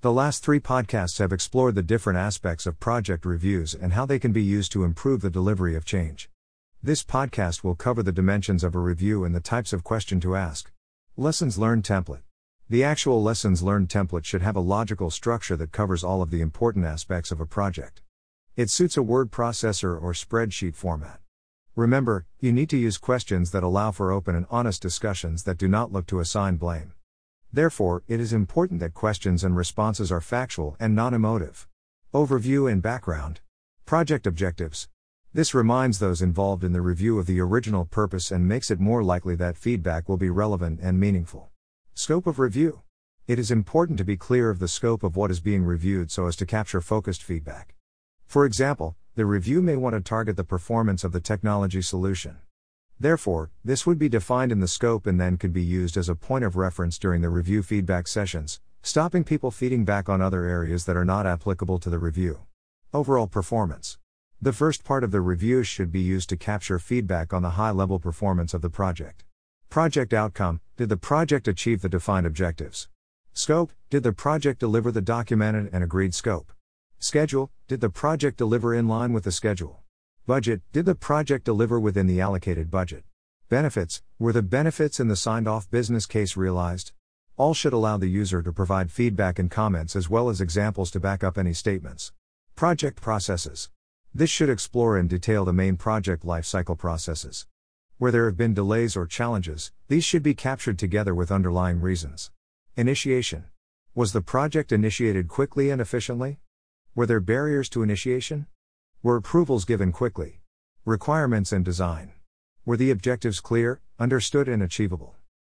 The last three podcasts have explored the different aspects of project reviews and how they can be used to improve the delivery of change. This podcast will cover the dimensions of a review and the types of question to ask. Lessons Learned Template The actual Lessons Learned template should have a logical structure that covers all of the important aspects of a project. It suits a word processor or spreadsheet format. Remember, you need to use questions that allow for open and honest discussions that do not look to assign blame. Therefore, it is important that questions and responses are factual and non emotive. Overview and background. Project objectives. This reminds those involved in the review of the original purpose and makes it more likely that feedback will be relevant and meaningful. Scope of review. It is important to be clear of the scope of what is being reviewed so as to capture focused feedback. For example, the review may want to target the performance of the technology solution. Therefore, this would be defined in the scope and then could be used as a point of reference during the review feedback sessions, stopping people feeding back on other areas that are not applicable to the review. Overall performance. The first part of the review should be used to capture feedback on the high level performance of the project. Project outcome Did the project achieve the defined objectives? Scope Did the project deliver the documented and agreed scope? Schedule Did the project deliver in line with the schedule? Budget Did the project deliver within the allocated budget? Benefits Were the benefits in the signed off business case realized? All should allow the user to provide feedback and comments as well as examples to back up any statements. Project processes. This should explore in detail the main project lifecycle processes. Where there have been delays or challenges, these should be captured together with underlying reasons. Initiation. Was the project initiated quickly and efficiently? Were there barriers to initiation? Were approvals given quickly? Requirements and design. Were the objectives clear, understood, and achievable?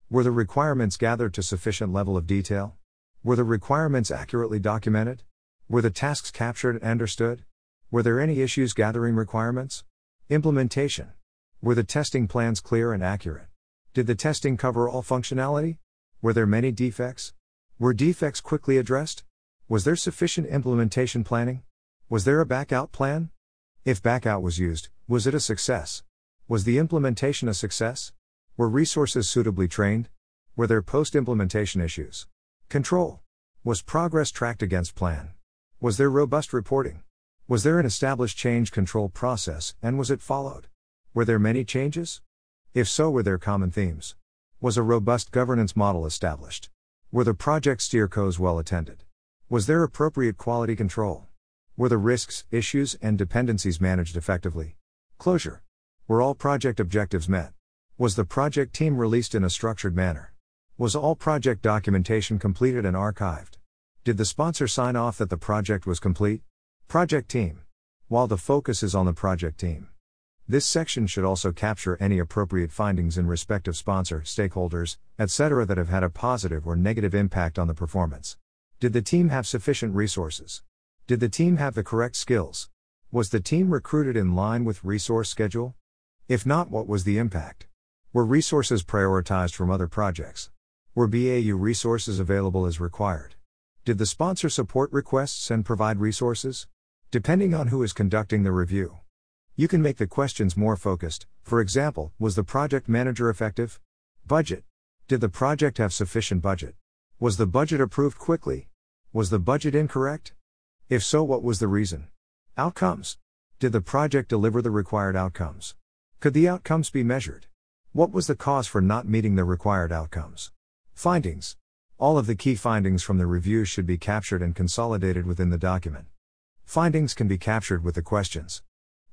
Were the requirements gathered to sufficient level of detail? Were the requirements accurately documented? Were the tasks captured and understood? Were there any issues gathering requirements? Implementation. Were the testing plans clear and accurate? Did the testing cover all functionality? Were there many defects? Were defects quickly addressed? Was there sufficient implementation planning? Was there a backout plan? If backout was used, was it a success? Was the implementation a success? Were resources suitably trained? Were there post implementation issues? Control. Was progress tracked against plan? Was there robust reporting? Was there an established change control process, and was it followed? Were there many changes? If so, were there common themes? Was a robust governance model established? Were the project steercos well attended? Was there appropriate quality control? Were the risks, issues, and dependencies managed effectively? Closure. Were all project objectives met? Was the project team released in a structured manner? Was all project documentation completed and archived? Did the sponsor sign off that the project was complete? Project team. While the focus is on the project team, this section should also capture any appropriate findings in respect of sponsor, stakeholders, etc. that have had a positive or negative impact on the performance. Did the team have sufficient resources? Did the team have the correct skills? Was the team recruited in line with resource schedule? If not, what was the impact? Were resources prioritized from other projects? Were BAU resources available as required? Did the sponsor support requests and provide resources? Depending on who is conducting the review. You can make the questions more focused. For example, was the project manager effective? Budget. Did the project have sufficient budget? Was the budget approved quickly? Was the budget incorrect? If so, what was the reason? Outcomes. Did the project deliver the required outcomes? Could the outcomes be measured? What was the cause for not meeting the required outcomes? Findings. All of the key findings from the review should be captured and consolidated within the document. Findings can be captured with the questions.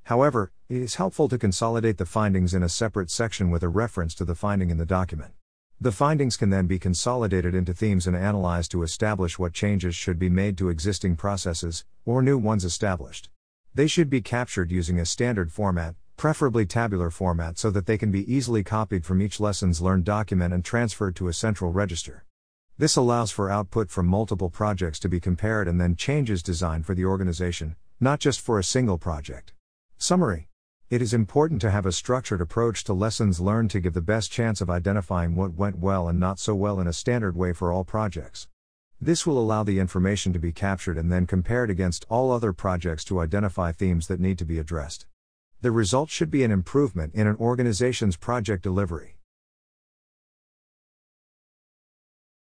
However, it is helpful to consolidate the findings in a separate section with a reference to the finding in the document. The findings can then be consolidated into themes and analyzed to establish what changes should be made to existing processes, or new ones established. They should be captured using a standard format, preferably tabular format, so that they can be easily copied from each lessons learned document and transferred to a central register. This allows for output from multiple projects to be compared and then changes designed for the organization, not just for a single project. Summary it is important to have a structured approach to lessons learned to give the best chance of identifying what went well and not so well in a standard way for all projects. This will allow the information to be captured and then compared against all other projects to identify themes that need to be addressed. The result should be an improvement in an organization's project delivery.